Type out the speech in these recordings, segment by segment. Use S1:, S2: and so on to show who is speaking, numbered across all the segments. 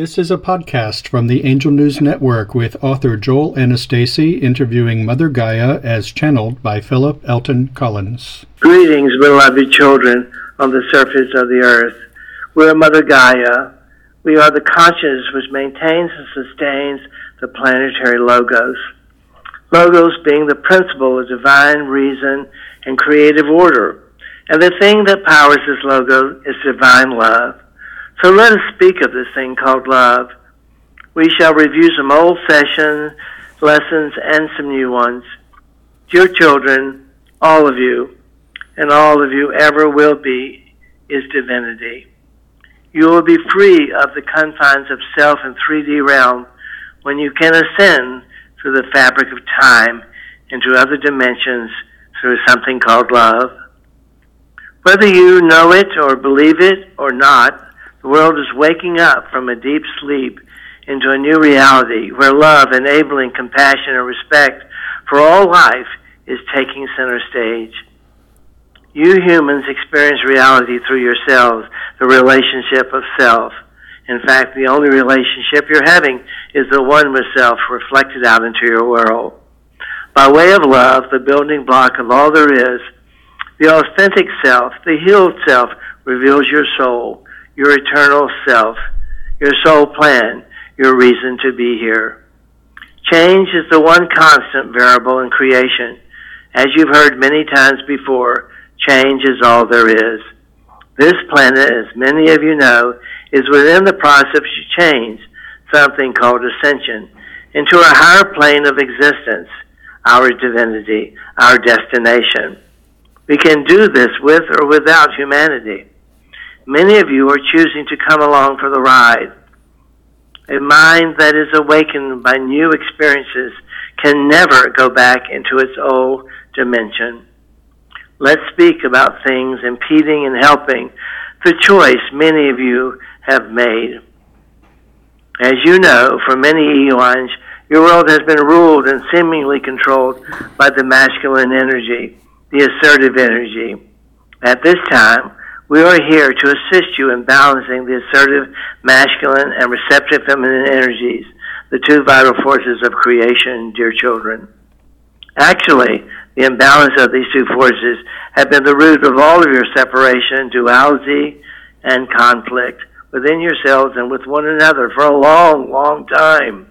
S1: This is a podcast from the Angel News Network with author Joel Anastasi interviewing Mother Gaia as channeled by Phillip Elton Collins.
S2: Greetings, beloved children on the surface of the earth. We're Mother Gaia. We are the consciousness which maintains and sustains the planetary logos. Logos being the principle of divine reason and creative order. And the thing that powers this logo is divine love. So let us speak of this thing called love. We shall review some old sessions, lessons, and some new ones. Dear children, all of you, and all of you ever will be, is divinity. You will be free of the confines of self and 3D realm when you can ascend through the fabric of time into other dimensions through something called love. Whether you know it or believe it or not, the world is waking up from a deep sleep into a new reality where love, enabling compassion, and respect for all life is taking center stage. You humans experience reality through yourselves, the relationship of self. In fact, the only relationship you're having is the one with self reflected out into your world. By way of love, the building block of all there is, the authentic self, the healed self, reveals your soul your eternal self, your soul plan, your reason to be here. Change is the one constant variable in creation. As you've heard many times before, change is all there is. This planet, as many of you know, is within the process of change, something called ascension, into a higher plane of existence, our divinity, our destination. We can do this with or without humanity. Many of you are choosing to come along for the ride. A mind that is awakened by new experiences can never go back into its old dimension. Let's speak about things impeding and helping the choice many of you have made. As you know, for many eons, your world has been ruled and seemingly controlled by the masculine energy, the assertive energy. At this time, we are here to assist you in balancing the assertive masculine and receptive feminine energies, the two vital forces of creation, dear children. Actually, the imbalance of these two forces have been the root of all of your separation, duality, and conflict within yourselves and with one another for a long, long time.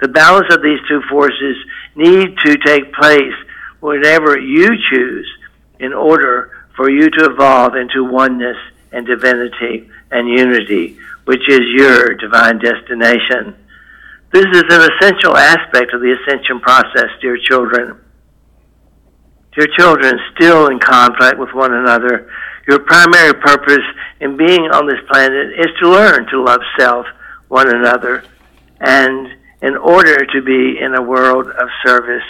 S2: The balance of these two forces need to take place whenever you choose in order for you to evolve into oneness and divinity and unity, which is your divine destination. This is an essential aspect of the ascension process, dear children. Dear children, still in conflict with one another, your primary purpose in being on this planet is to learn to love self, one another, and in order to be in a world of service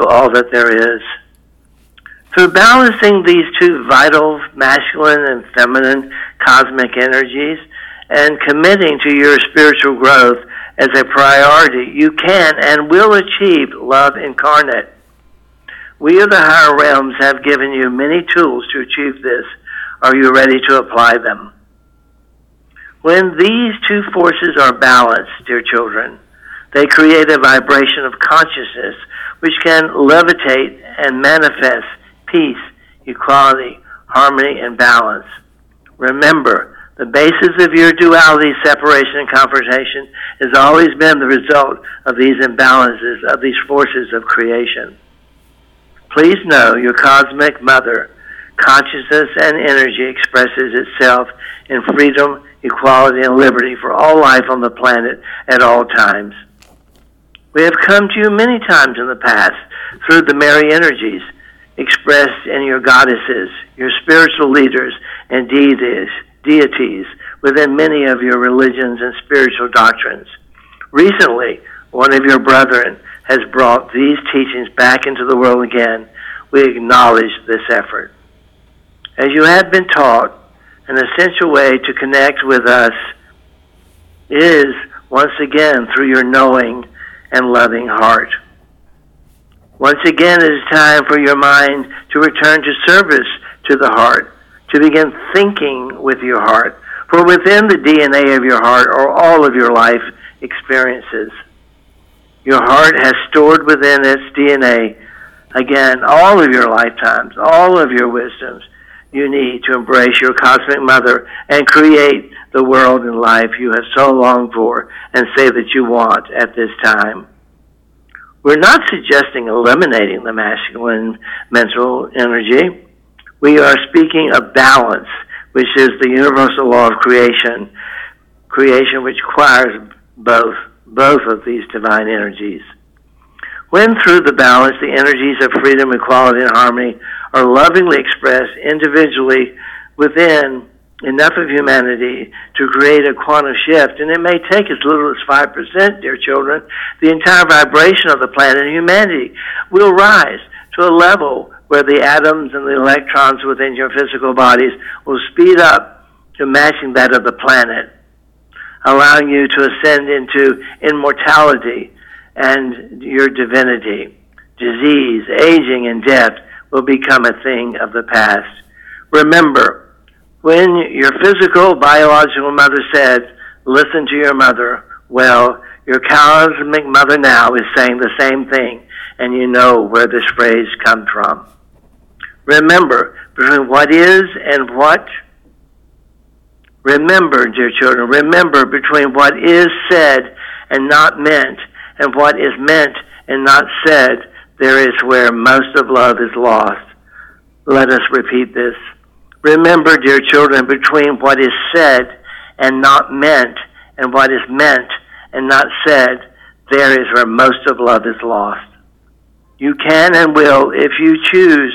S2: to all that there is. Through balancing these two vital masculine and feminine cosmic energies and committing to your spiritual growth as a priority, you can and will achieve love incarnate. We of the higher realms have given you many tools to achieve this. Are you ready to apply them? When these two forces are balanced, dear children, they create a vibration of consciousness which can levitate and manifest peace, equality, harmony, and balance. Remember, the basis of your duality, separation, and confrontation has always been the result of these imbalances, of these forces of creation. Please know your cosmic mother, consciousness and energy expresses itself in freedom, equality, and liberty for all life on the planet at all times. We have come to you many times in the past through the Mary energies expressed in your goddesses, your spiritual leaders, and deities, deities within many of your religions and spiritual doctrines. Recently, one of your brethren has brought these teachings back into the world again. We acknowledge this effort. As you have been taught, an essential way to connect with us is once again through your knowing and loving heart. Once again, it is time for your mind to return to service to the heart, to begin thinking with your heart, For within the DNA of your heart are all of your life experiences. Your heart has stored within its DNA, again, all of your lifetimes, all of your wisdoms you need to embrace your cosmic mother and create the world and life you have so longed for and say that you want at this time. We're not suggesting eliminating the masculine mental energy. We are speaking of balance, which is the universal law of creation, creation which requires both, both of these divine energies. When through the balance, the energies of freedom, equality, and harmony are lovingly expressed individually within enough of humanity to create a quantum shift, and it may take as little as 5%, dear children, the entire vibration of the planet and humanity will rise to a level where the atoms and the electrons within your physical bodies will speed up to matching that of the planet, allowing you to ascend into immortality and your divinity. Disease, aging, and death will become a thing of the past. Remember, when your physical, biological mother said, listen to your mother, well, your cosmic mother now is saying the same thing, and you know where this phrase comes from. Remember, between what is and what, remember, dear children, remember between what is said and not meant, and what is meant and not said, there is where most of love is lost. Let us repeat this. Remember, dear children, between what is said and not meant, and what is meant and not said, there is where most of love is lost. You can and will, if you choose,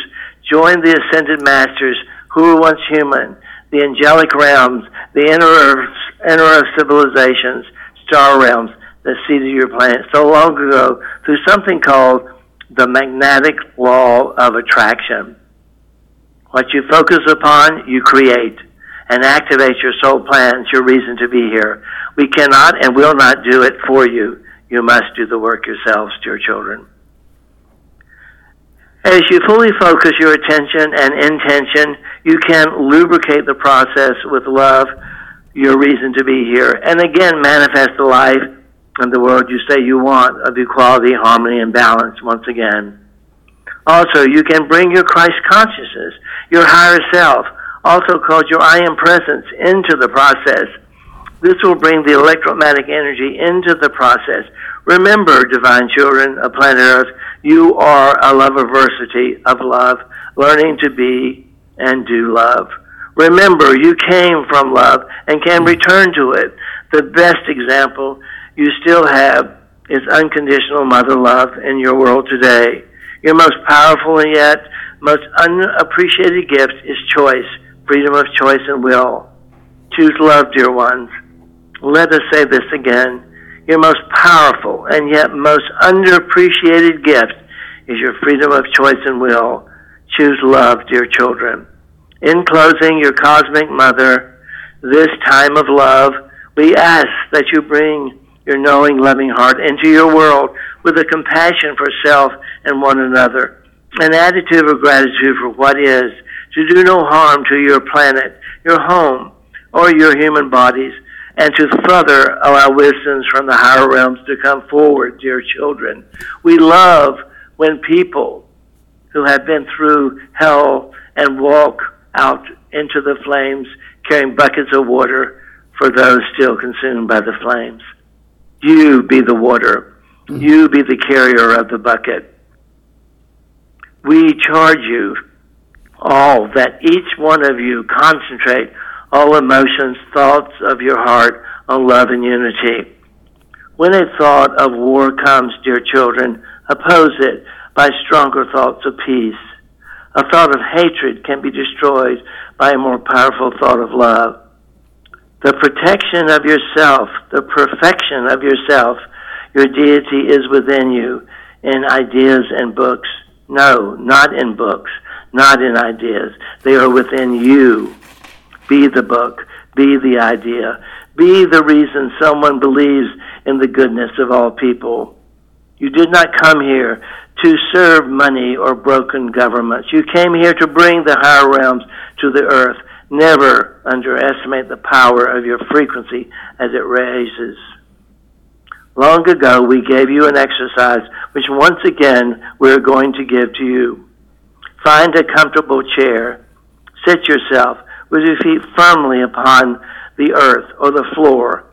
S2: join the ascended masters who were once human, the angelic realms, the inner, inner civilizations, star realms that seeded your planet so long ago through something called the magnetic law of attraction. What you focus upon, you create and activate your soul plans, your reason to be here. We cannot and will not do it for you. You must do the work yourselves, dear children. As you fully focus your attention and intention, you can lubricate the process with love, your reason to be here, and again manifest the life and the world you say you want of equality, harmony, and balance once again. Also, you can bring your Christ consciousness, your higher self, also called your I am presence, into the process. This will bring the electromagnetic energy into the process. Remember, divine children of planet Earth, you are a love loviversity of love, learning to be and do love. Remember, you came from love and can return to it. The best example you still have is unconditional mother love in your world today. Your most powerful and yet most unappreciated gift is choice, freedom of choice and will. Choose love, dear ones. Let us say this again. Your most powerful and yet most underappreciated gift is your freedom of choice and will. Choose love, dear children. In closing, your cosmic mother, this time of love, we ask that you bring your knowing, loving heart into your world with a compassion for self and one another, an attitude of gratitude for what is, to do no harm to your planet, your home, or your human bodies, and to further allow wisdoms from the higher realms to come forward, dear children. We love when people who have been through hell and walk out into the flames carrying buckets of water for those still consumed by the flames. You be the water. Mm-hmm. You be the carrier of the bucket. We charge you all that each one of you concentrate all emotions, thoughts of your heart on love and unity. When a thought of war comes, dear children, oppose it by stronger thoughts of peace. A thought of hatred can be destroyed by a more powerful thought of love the protection of yourself, the perfection of yourself, your deity is within you in ideas and books. No, not in books, not in ideas. They are within you. Be the book, be the idea, be the reason someone believes in the goodness of all people. You did not come here to serve money or broken governments. You came here to bring the higher realms to the earth Never underestimate the power of your frequency as it raises. Long ago, we gave you an exercise which once again we're going to give to you. Find a comfortable chair. Sit yourself with your feet firmly upon the earth or the floor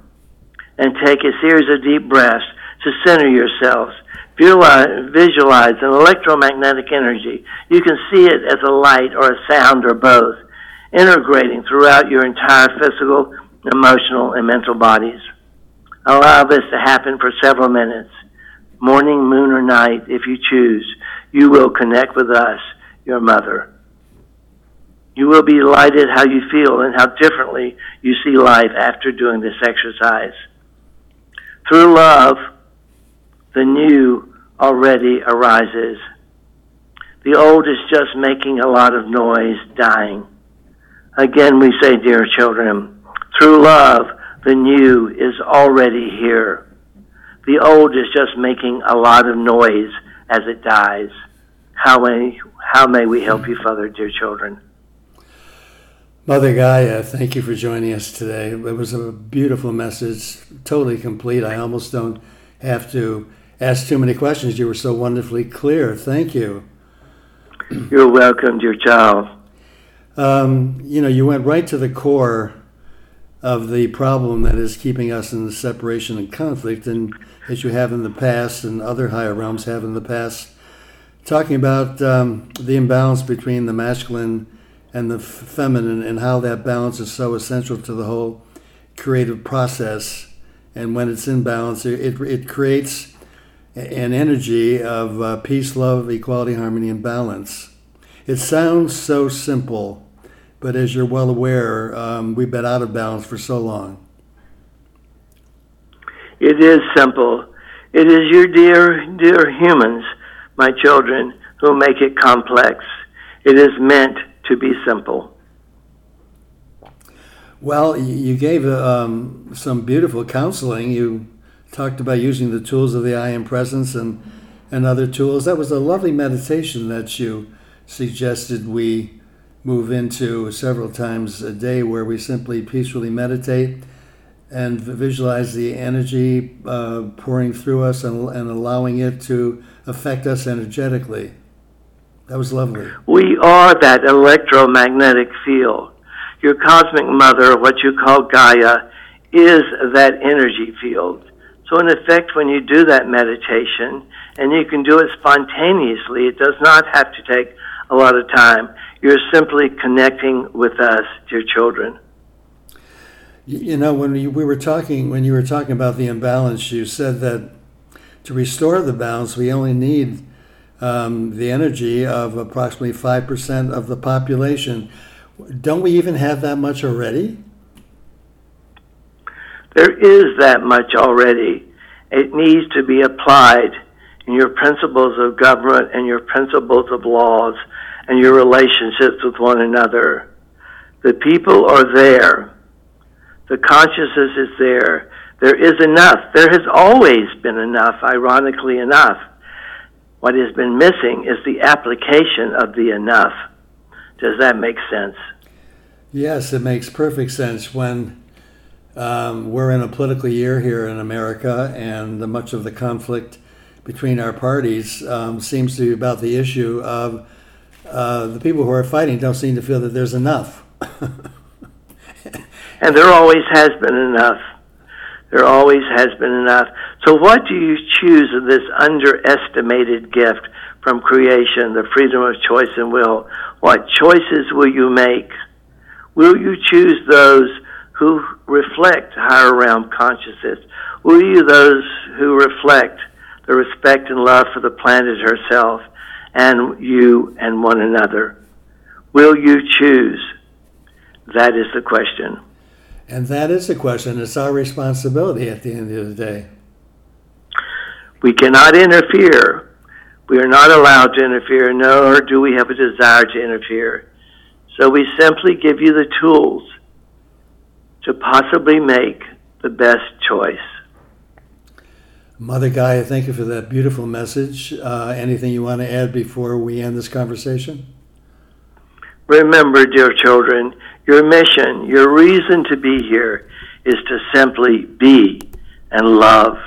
S2: and take a series of deep breaths to center yourselves. Visualize an electromagnetic energy. You can see it as a light or a sound or both, integrating throughout your entire physical, emotional, and mental bodies. Allow this to happen for several minutes. Morning, moon, or night, if you choose, you will connect with us, your mother. You will be delighted how you feel and how differently you see life after doing this exercise. Through love, the new already arises. The old is just making a lot of noise, dying. Again, we say, dear children, through love, the new is already here. The old is just making a lot of noise as it dies. How may, how may we help you, Father, dear children?
S3: Mother Gaia, thank you for joining us today. It was a beautiful message, totally complete. I almost don't have to ask too many questions. You were so wonderfully clear. Thank you.
S2: You're welcome, dear child.
S3: Um, you know, you went right to the core of the problem that is keeping us in the separation and conflict, and as you have in the past and other higher realms have in the past, talking about um, the imbalance between the masculine and the feminine and how that balance is so essential to the whole creative process. And when it's in balance, it, it creates an energy of uh, peace, love, equality, harmony, and balance. It sounds so simple, but as you're well aware, um, we've been out of balance for so long.
S2: It is simple. It is you, dear, dear humans, my children, who make it complex. It is meant to be simple?
S3: Well, you gave um, some beautiful counseling. You talked about using the tools of the I am presence and, and other tools. That was a lovely meditation that you suggested we move into several times a day where we simply peacefully meditate and visualize the energy uh, pouring through us and, and allowing it to affect us energetically. That was lovely.
S2: We are that electromagnetic field. Your cosmic mother, what you call Gaia, is that energy field. So, in effect, when you do that meditation, and you can do it spontaneously, it does not have to take a lot of time. You're simply connecting with us, dear children.
S3: You know, when we were talking, when you were talking about the imbalance, you said that to restore the balance, we only need um, the energy of approximately 5% of the population. Don't we even have that much already?
S2: There is that much already. It needs to be applied in your principles of government and your principles of laws and your relationships with one another. The people are there. The consciousness is there. There is enough. There has always been enough, ironically enough. What has been missing is the application of the enough. Does that make sense?
S3: Yes, it makes perfect sense. When um, we're in a political year here in America, and the, much of the conflict between our parties um, seems to be about the issue of uh, the people who are fighting don't seem to feel that there's enough.
S2: and there always has been enough. There always has been enough. So, what do you choose of this underestimated gift from creation, the freedom of choice and will? What choices will you make? Will you choose those who reflect higher realm consciousness? Will you those who reflect the respect and love for the planet herself and you and one another? Will you choose? That is the question.
S3: And that is the question. It's our responsibility at the end of the day.
S2: We cannot interfere. We are not allowed to interfere, nor do we have a desire to interfere. So we simply give you the tools to possibly make the best choice.
S3: Mother Gaia, thank you for that beautiful message. Uh, anything you want to add before we end this conversation?
S2: Remember, dear children, Your mission, your reason to be here is to simply be and love.